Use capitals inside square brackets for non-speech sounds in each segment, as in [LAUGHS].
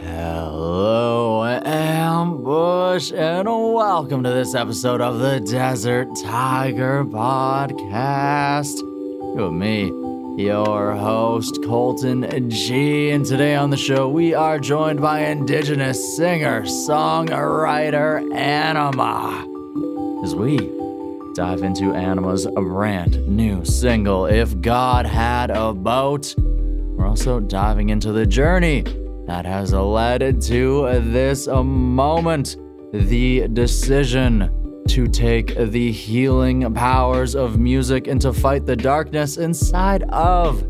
Hello, Ambush, and welcome to this episode of the Desert Tiger Podcast. With me, your host, Colton G. And today on the show, we are joined by Indigenous singer, songwriter Anima. As we dive into Anima's brand new single, If God Had a Boat. We're also diving into the journey that has led to this moment the decision to take the healing powers of music and to fight the darkness inside of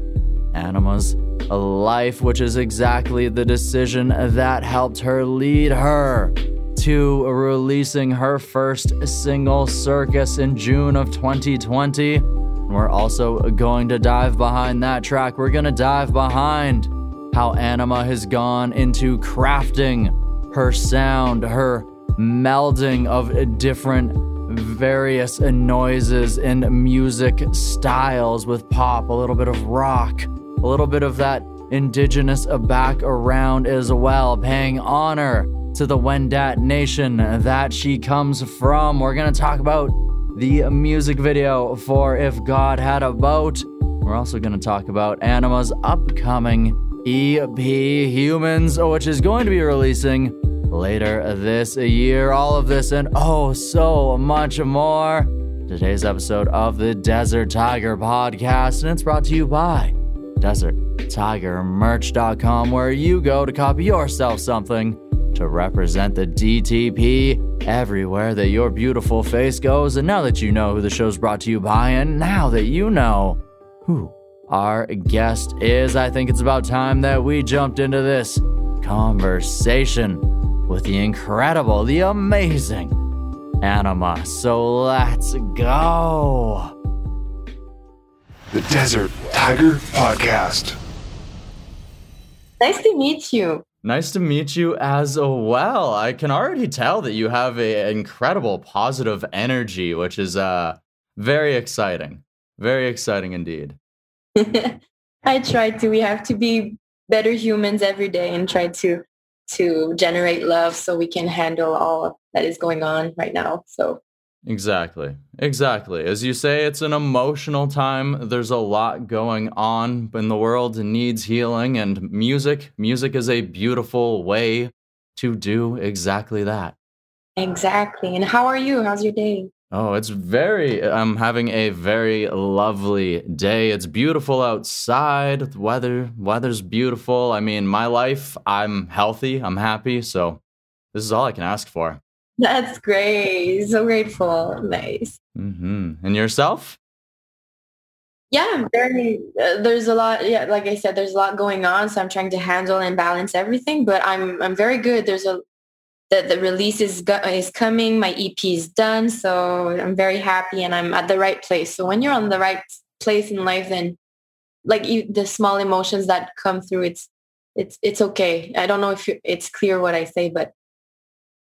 Anima's life, which is exactly the decision that helped her lead her to releasing her first single, Circus, in June of 2020. We're also going to dive behind that track. We're going to dive behind how Anima has gone into crafting her sound, her melding of different various noises and music styles with pop, a little bit of rock, a little bit of that indigenous back around as well, paying honor to the Wendat nation that she comes from. We're going to talk about the music video for If God Had a Boat. We're also going to talk about Anima's upcoming EP Humans, which is going to be releasing later this year. All of this and oh, so much more. Today's episode of the Desert Tiger podcast, and it's brought to you by DesertTigerMerch.com, where you go to copy yourself something to represent the DTP everywhere that your beautiful face goes. And now that you know who the show's brought to you by, and now that you know who our guest is, I think it's about time that we jumped into this conversation with the incredible, the amazing Anima. So let's go. The Desert Tiger Podcast. Nice to meet you. Nice to meet you as well. I can already tell that you have an incredible positive energy, which is uh, very exciting. Very exciting indeed. [LAUGHS] I try to. We have to be better humans every day and try to to generate love so we can handle all that is going on right now. So Exactly. Exactly. As you say, it's an emotional time. There's a lot going on in the world needs healing and music. Music is a beautiful way to do exactly that. Exactly. And how are you? How's your day? Oh, it's very I'm having a very lovely day. It's beautiful outside. The weather weather's beautiful. I mean, my life, I'm healthy, I'm happy, so this is all I can ask for. That's great. So grateful. Nice. Mm-hmm. And yourself? Yeah, very. Uh, there's a lot. Yeah, like I said, there's a lot going on, so I'm trying to handle and balance everything. But I'm I'm very good. There's a the the release is go, is coming. My EP is done, so I'm very happy, and I'm at the right place. So when you're on the right place in life, then like you, the small emotions that come through, it's it's it's okay. I don't know if it's clear what I say, but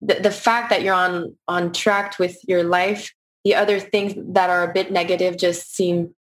the, the fact that you're on on track with your life the other things that are a bit negative just seem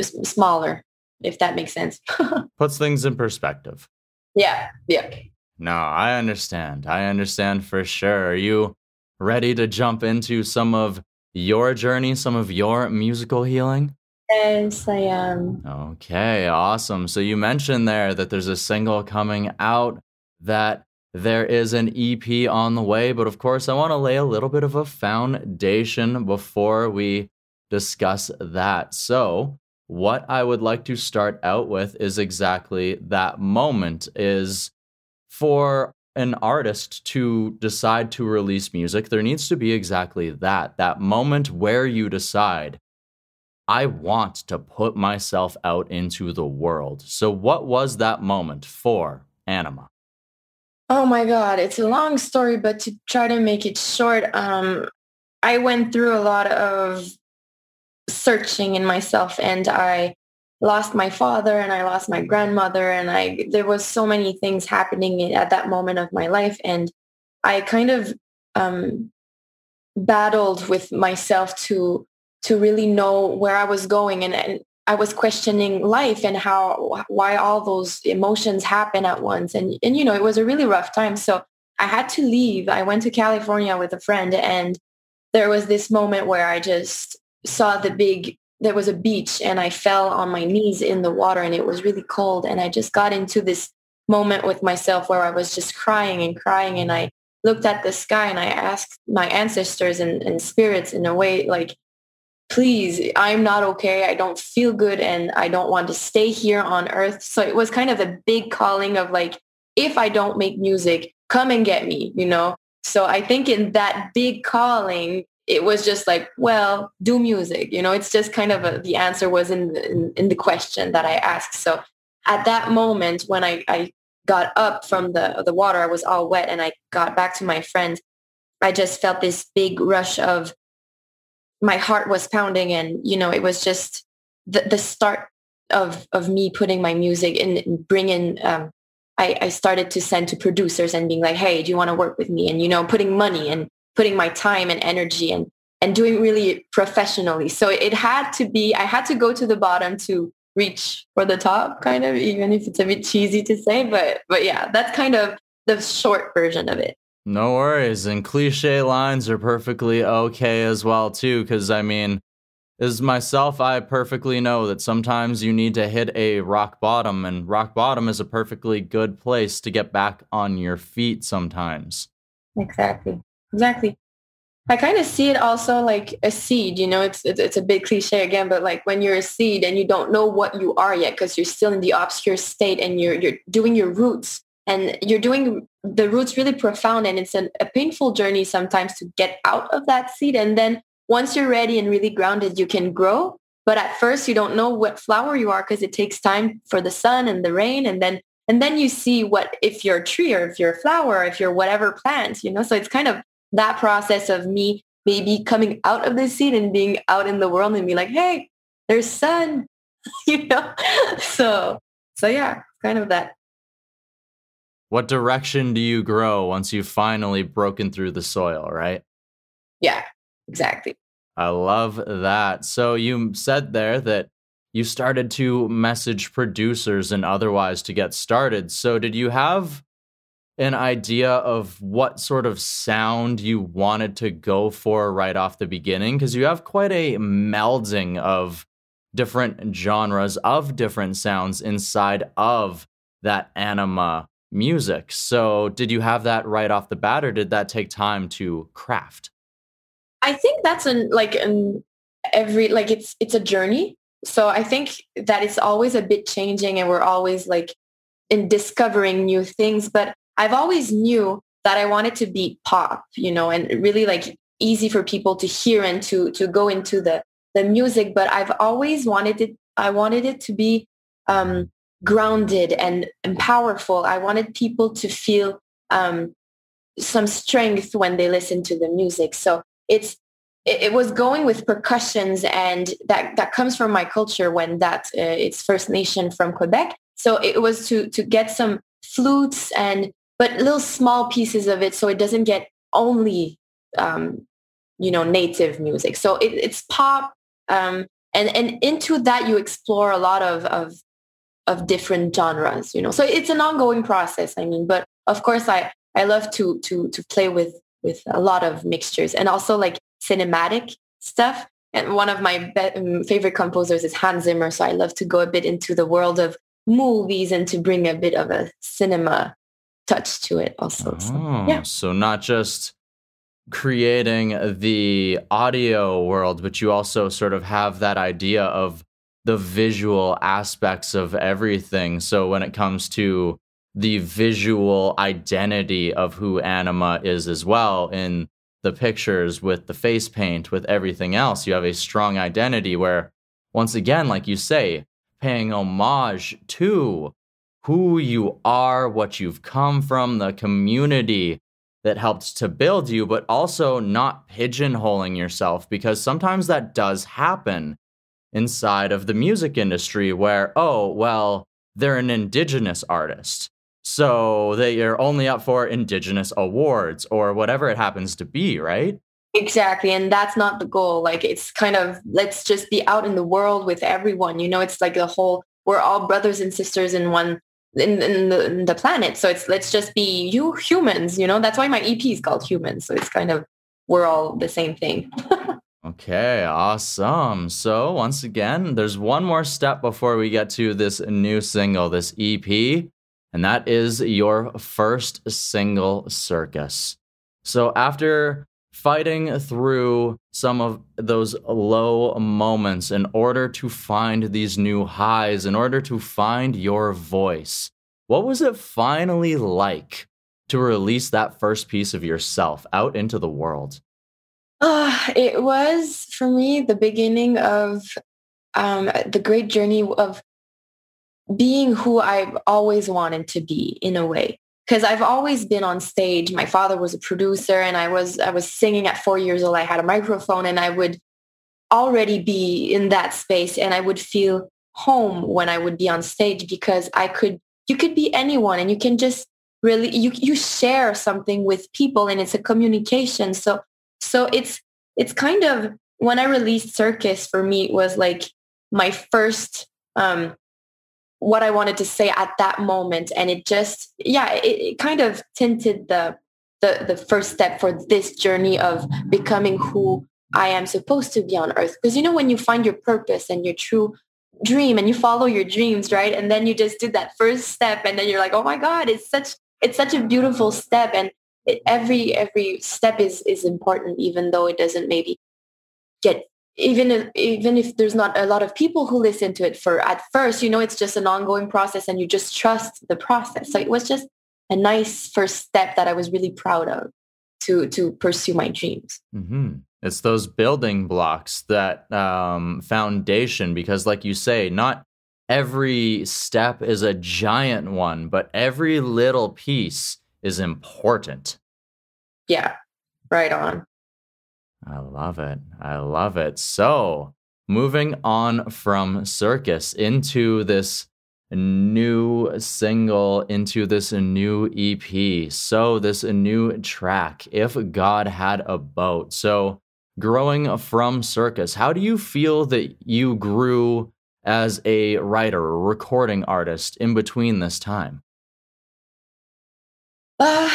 smaller if that makes sense [LAUGHS] puts things in perspective yeah yeah no i understand. I understand for sure. Are you ready to jump into some of your journey some of your musical healing? Yes i am. Okay awesome. So you mentioned there that there's a single coming out that there is an EP on the way, but of course, I want to lay a little bit of a foundation before we discuss that. So, what I would like to start out with is exactly that moment is for an artist to decide to release music, there needs to be exactly that that moment where you decide, I want to put myself out into the world. So, what was that moment for Anima? Oh my God, it's a long story, but to try to make it short, um, I went through a lot of searching in myself and I lost my father and I lost my grandmother and I there was so many things happening at that moment of my life and I kind of um, battled with myself to to really know where I was going and, and I was questioning life and how why all those emotions happen at once. And and you know, it was a really rough time. So I had to leave. I went to California with a friend and there was this moment where I just saw the big there was a beach and I fell on my knees in the water and it was really cold and I just got into this moment with myself where I was just crying and crying and I looked at the sky and I asked my ancestors and, and spirits in a way like please, I'm not okay. I don't feel good and I don't want to stay here on earth. So it was kind of a big calling of like, if I don't make music, come and get me, you know? So I think in that big calling, it was just like, well, do music. You know, it's just kind of a, the answer was in, in, in the question that I asked. So at that moment when I, I got up from the, the water, I was all wet and I got back to my friends. I just felt this big rush of my heart was pounding and you know it was just the, the start of of me putting my music and bringing um, I, I started to send to producers and being like hey do you want to work with me and you know putting money and putting my time and energy and and doing really professionally so it had to be i had to go to the bottom to reach for the top kind of even if it's a bit cheesy to say but but yeah that's kind of the short version of it no worries. And cliche lines are perfectly okay as well, too, because I mean, as myself, I perfectly know that sometimes you need to hit a rock bottom, and rock bottom is a perfectly good place to get back on your feet sometimes. Exactly. Exactly. I kind of see it also like a seed, you know, it's, it's, it's a big cliche again, but like when you're a seed and you don't know what you are yet because you're still in the obscure state and you're, you're doing your roots and you're doing the roots really profound and it's an, a painful journey sometimes to get out of that seed and then once you're ready and really grounded you can grow but at first you don't know what flower you are because it takes time for the sun and the rain and then and then you see what if you're a tree or if you're a flower or if you're whatever plant you know so it's kind of that process of me maybe coming out of the seed and being out in the world and be like hey there's sun [LAUGHS] you know so so yeah kind of that what direction do you grow once you've finally broken through the soil, right? Yeah, exactly. I love that. So you said there that you started to message producers and otherwise to get started. So did you have an idea of what sort of sound you wanted to go for right off the beginning? Because you have quite a melding of different genres of different sounds inside of that anima music. So did you have that right off the bat or did that take time to craft? I think that's an like an every like it's it's a journey. So I think that it's always a bit changing and we're always like in discovering new things. But I've always knew that I wanted to be pop, you know, and really like easy for people to hear and to to go into the the music. But I've always wanted it I wanted it to be um grounded and, and powerful. I wanted people to feel um, some strength when they listen to the music. So it's it, was going with percussions, and that that comes from my culture Wendat uh, it's First Nation from Quebec. So it was to to get some flutes and but little small pieces of it, so it doesn't get only um, you know native music. So it, it's pop. Um, and and into that you explore a lot of, of of different genres, you know. So it's an ongoing process. I mean, but of course, I I love to to to play with with a lot of mixtures and also like cinematic stuff. And one of my be- um, favorite composers is Hans Zimmer, so I love to go a bit into the world of movies and to bring a bit of a cinema touch to it also. Oh, so, yeah. Oh, so not just creating the audio world, but you also sort of have that idea of the visual aspects of everything. So when it comes to the visual identity of who Anima is as well in the pictures with the face paint, with everything else, you have a strong identity where, once again, like you say, paying homage to who you are, what you've come from, the community that helped to build you, but also not pigeonholing yourself because sometimes that does happen inside of the music industry where, oh, well, they're an indigenous artist. So they are only up for indigenous awards or whatever it happens to be, right? Exactly. And that's not the goal. Like it's kind of let's just be out in the world with everyone. You know, it's like the whole we're all brothers and sisters in one in, in, the, in the planet. So it's let's just be you humans, you know. That's why my EP is called Humans. So it's kind of we're all the same thing. [LAUGHS] okay, awesome. So once again, there's one more step before we get to this new single, this EP, and that is your first single circus. So after fighting through some of those low moments in order to find these new highs, in order to find your voice. What was it finally like to release that first piece of yourself out into the world? Uh, it was for me the beginning of um, the great journey of being who I've always wanted to be in a way because I've always been on stage. My father was a producer and I was I was singing at 4 years old. I had a microphone and I would already be in that space and I would feel home when I would be on stage because I could you could be anyone and you can just really you you share something with people and it's a communication. So so it's it's kind of when I released Circus for me it was like my first um what I wanted to say at that moment. And it just, yeah, it, it, kind of tinted the, the, the first step for this journey of becoming who I am supposed to be on earth. Because, you know, when you find your purpose and your true dream and you follow your dreams, right? And then you just did that first step and then you're like, oh my God, it's such, it's such a beautiful step. And it, every, every step is, is important, even though it doesn't maybe get even if even if there's not a lot of people who listen to it for at first you know it's just an ongoing process and you just trust the process. So it was just a nice first step that i was really proud of to to pursue my dreams. Mm-hmm. it's those building blocks that um, foundation because like you say not every step is a giant one but every little piece is important. Yeah. Right on I love it. I love it. So, moving on from Circus into this new single, into this new EP. So, this new track, If God Had a Boat. So, growing from Circus, how do you feel that you grew as a writer, recording artist in between this time? Uh,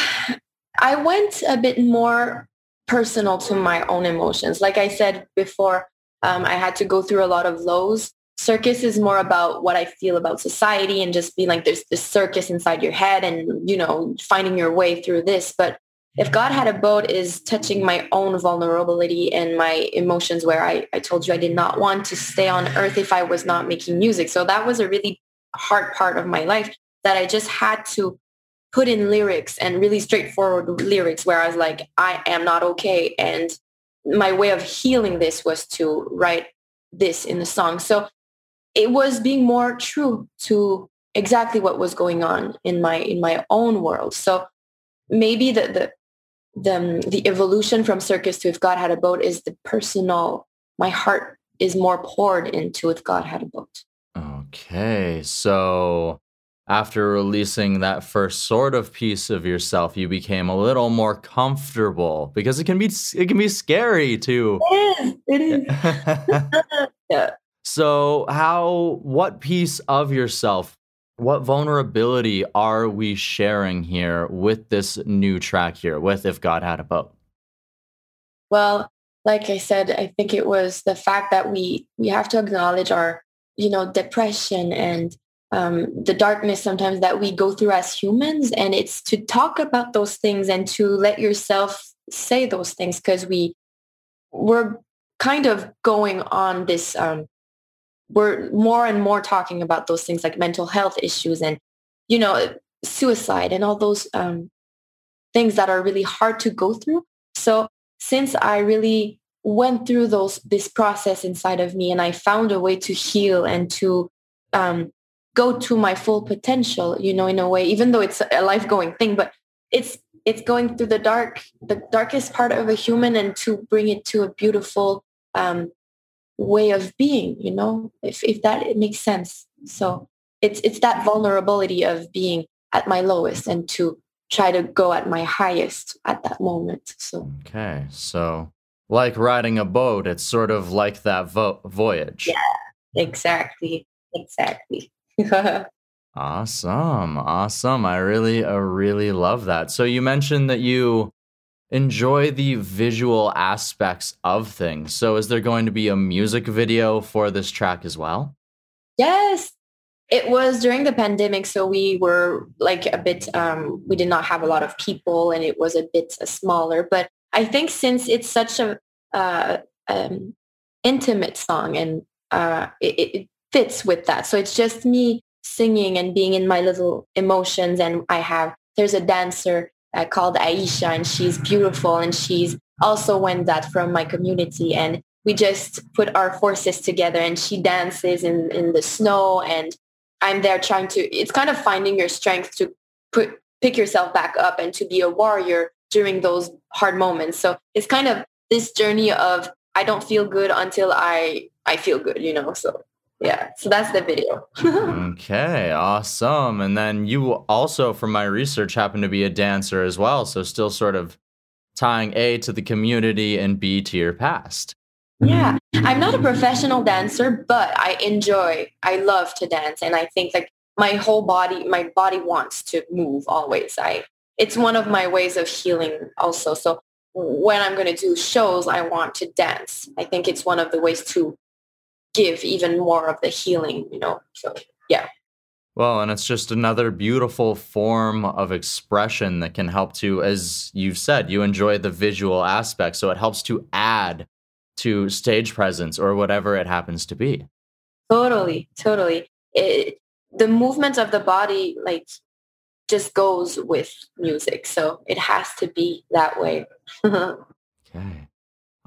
I went a bit more personal to my own emotions. Like I said before, um, I had to go through a lot of lows. Circus is more about what I feel about society and just being like there's this circus inside your head and, you know, finding your way through this. But if God had a boat is touching my own vulnerability and my emotions where I, I told you I did not want to stay on earth if I was not making music. So that was a really hard part of my life that I just had to put in lyrics and really straightforward lyrics where I was like, I am not okay. And my way of healing this was to write this in the song. So it was being more true to exactly what was going on in my in my own world. So maybe the the the, um, the evolution from circus to if God had a boat is the personal. My heart is more poured into if God had a boat. Okay, so after releasing that first sort of piece of yourself, you became a little more comfortable because it can be it can be scary too. It is. It is. yeah. [LAUGHS] So, how what piece of yourself, what vulnerability are we sharing here with this new track here with If God Had a Boat? Well, like I said, I think it was the fact that we we have to acknowledge our, you know, depression and um, the darkness sometimes that we go through as humans and it's to talk about those things and to let yourself say those things because we we're kind of going on this um, we're more and more talking about those things like mental health issues and you know suicide and all those um, things that are really hard to go through. So since i really went through those this process inside of me and i found a way to heal and to um, go to my full potential, you know, in a way, even though it's a life going thing, but it's, it's going through the dark, the darkest part of a human and to bring it to a beautiful um, way of being, you know, if, if that it makes sense. So it's, it's that vulnerability of being at my lowest and to try to go at my highest at that moment. So, okay. So like riding a boat. It's sort of like that vo- voyage. Yeah, exactly. Exactly. [LAUGHS] awesome. Awesome. I really, I really love that. So you mentioned that you enjoy the visual aspects of things. So is there going to be a music video for this track as well? Yes. It was during the pandemic, so we were like a bit, um, we did not have a lot of people and it was a bit uh, smaller. But I think since it's such a uh, um, intimate song and uh, it, it fits with that. So it's just me singing and being in my little emotions. And I have, there's a dancer uh, called Aisha and she's beautiful and she's also Wendat from my community. And we just put our forces together and she dances in, in the snow and I'm there trying to, it's kind of finding your strength to put, pick yourself back up and to be a warrior during those hard moments. So it's kind of this journey of I don't feel good until I I feel good, you know. So yeah, so that's the video. [LAUGHS] okay, awesome. And then you also, from my research, happen to be a dancer as well. So still sort of tying A to the community and B to your past. Yeah, I'm not a professional dancer, but I enjoy, I love to dance. And I think like my whole body, my body wants to move always. I, it's one of my ways of healing also. So when I'm going to do shows, I want to dance. I think it's one of the ways to give even more of the healing, you know. So yeah. Well, and it's just another beautiful form of expression that can help to, as you've said, you enjoy the visual aspect. So it helps to add to stage presence or whatever it happens to be. Totally, totally. It, the movement of the body, like, just goes with music. So it has to be that way. [LAUGHS] okay.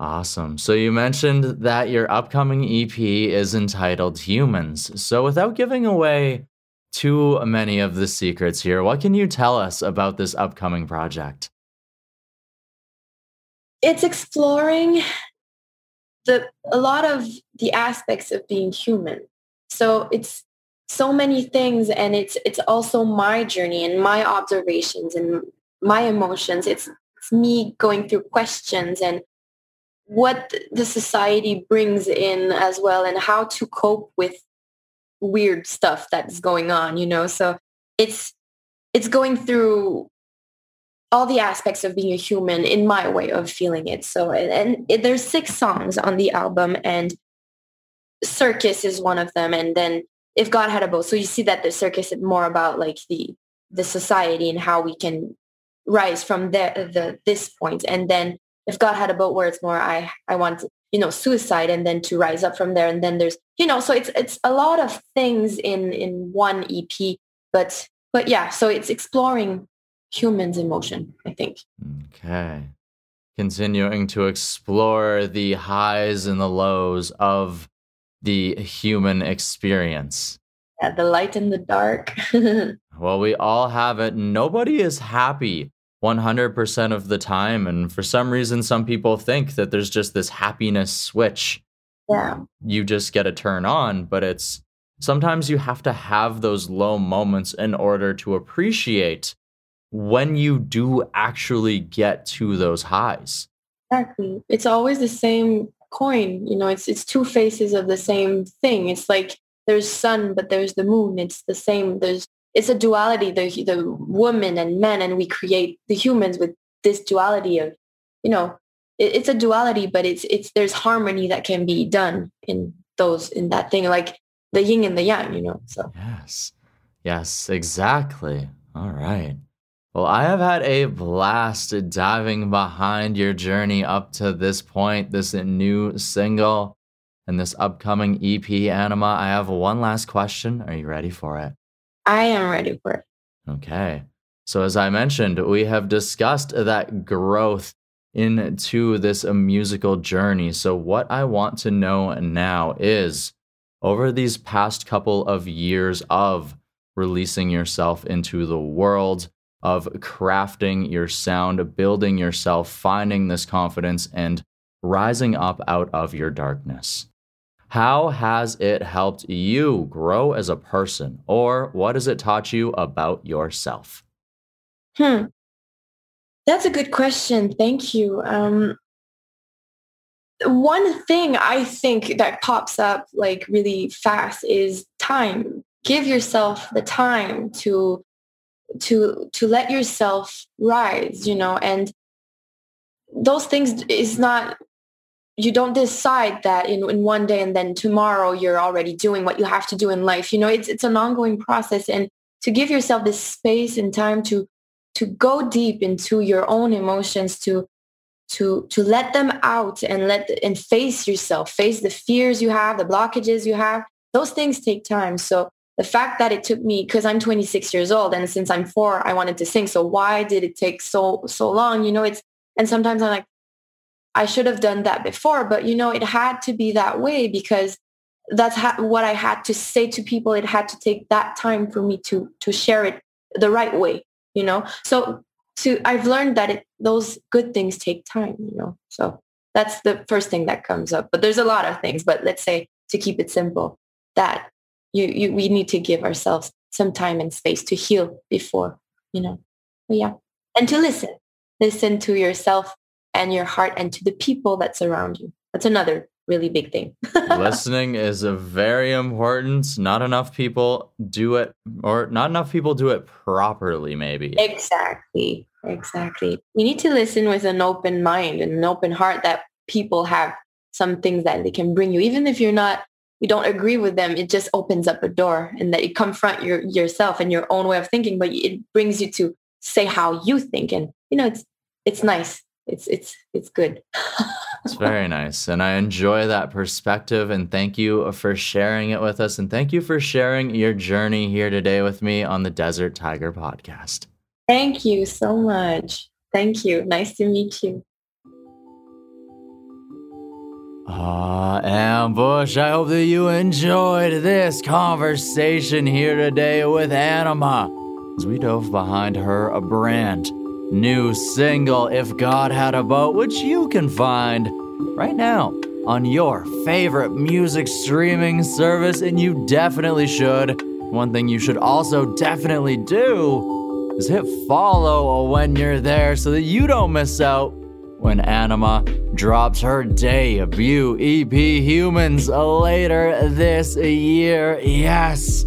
Awesome. So you mentioned that your upcoming EP is entitled Humans. So without giving away too many of the secrets here, what can you tell us about this upcoming project? It's exploring the a lot of the aspects of being human. So it's so many things and it's it's also my journey and my observations and my emotions. It's, it's me going through questions and what the society brings in as well and how to cope with weird stuff that's going on you know? So it's it's going through all the aspects of being a human in my way of feeling it. So and, and there's six songs on the album and circus is one of them and then if god had a Boat. so you see that the circus is more about like the the society and how we can rise from the, the this point. And then if God had a boat where it's more, I, I want, you know, suicide and then to rise up from there. And then there's, you know, so it's, it's a lot of things in, in one EP, but, but yeah, so it's exploring humans emotion, I think. Okay. Continuing to explore the highs and the lows of the human experience. Yeah, the light and the dark. [LAUGHS] well, we all have it. Nobody is happy 100% of the time. And for some reason, some people think that there's just this happiness switch. Yeah. You just get a turn on, but it's sometimes you have to have those low moments in order to appreciate when you do actually get to those highs. Exactly. It's always the same coin. You know, it's it's two faces of the same thing. It's like there's sun, but there's the moon. It's the same. There's it's a duality the the woman and men and we create the humans with this duality of you know it, it's a duality but it's it's there's harmony that can be done in those in that thing like the yin and the yang you know so. Yes. Yes exactly. All right. Well i have had a blast diving behind your journey up to this point this new single and this upcoming ep anima. I have one last question. Are you ready for it I am ready for it. Okay. So, as I mentioned, we have discussed that growth into this musical journey. So, what I want to know now is over these past couple of years of releasing yourself into the world, of crafting your sound, building yourself, finding this confidence, and rising up out of your darkness. How has it helped you grow as a person, or what has it taught you about yourself? Hmm. That's a good question. Thank you. Um, one thing I think that pops up like really fast is time. Give yourself the time to to to let yourself rise, you know, and those things is not you don't decide that in, in one day and then tomorrow you're already doing what you have to do in life. You know, it's it's an ongoing process and to give yourself this space and time to to go deep into your own emotions, to to to let them out and let and face yourself, face the fears you have, the blockages you have. Those things take time. So the fact that it took me because I'm 26 years old and since I'm four, I wanted to sing. So why did it take so so long? You know, it's and sometimes I'm like, I should have done that before, but you know, it had to be that way because that's ha- what I had to say to people. It had to take that time for me to to share it the right way. You know, so to I've learned that it, those good things take time, you know. So that's the first thing that comes up. But there's a lot of things, but let's say to keep it simple, that you, you we need to give ourselves some time and space to heal before, you know. But yeah. And to listen. Listen to yourself and your heart and to the people that surround you. That's another really big thing. [LAUGHS] Listening is a very important. Not enough people do it, or not enough people do it properly, maybe. Exactly. Exactly. You need to listen with an open mind and an open heart that people have some things that they can bring you. Even if you're not, you don't agree with them, it just opens up a door and that you confront your yourself and your own way of thinking, but it brings you to say how you think. And, you know, it's, it's nice. It's, it's, it's good. It's very [LAUGHS] nice. And I enjoy that perspective. And thank you for sharing it with us. And thank you for sharing your journey here today with me on the Desert Tiger podcast. Thank you so much. Thank you. Nice to meet you. Ah, Ambush, I hope that you enjoyed this conversation here today with Anima as we dove behind her a brand new single, If God Had a Boat, which you can find right now on your favorite music streaming service, and you definitely should. One thing you should also definitely do is hit follow when you're there so that you don't miss out when Anima drops her debut EP Humans later this year. Yes!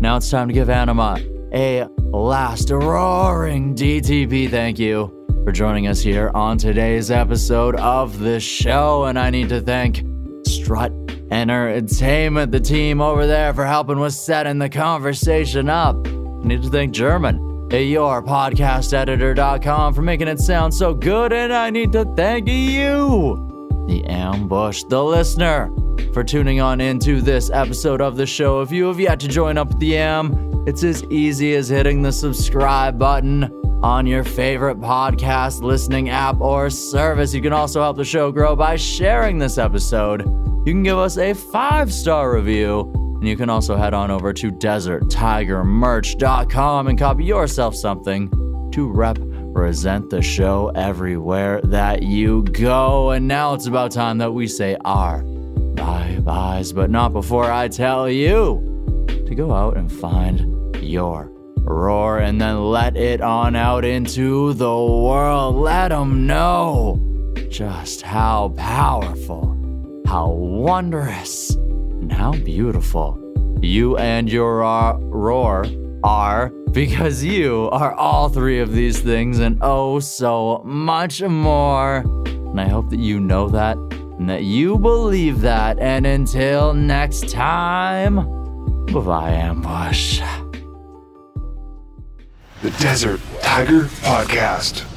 Now it's time to give Anima a last roaring DTP thank you for joining us here on today's episode of the show. And I need to thank Strut Entertainment, the team over there, for helping with setting the conversation up. I need to thank German, at yourpodcasteditor.com, for making it sound so good. And I need to thank you, the ambush, the listener, for tuning on into this episode of the show. If you have yet to join up with the AM, it's as easy as hitting the subscribe button on your favorite podcast listening app or service. You can also help the show grow by sharing this episode. You can give us a five star review. And you can also head on over to deserttigermerch.com and copy yourself something to represent the show everywhere that you go. And now it's about time that we say our bye byes, but not before I tell you to go out and find your roar and then let it on out into the world. Let them know just how powerful, how wondrous, and how beautiful you and your uh, roar are because you are all three of these things and oh so much more. And I hope that you know that and that you believe that. And until next time. Bye, Ambush. The Desert Tiger Podcast.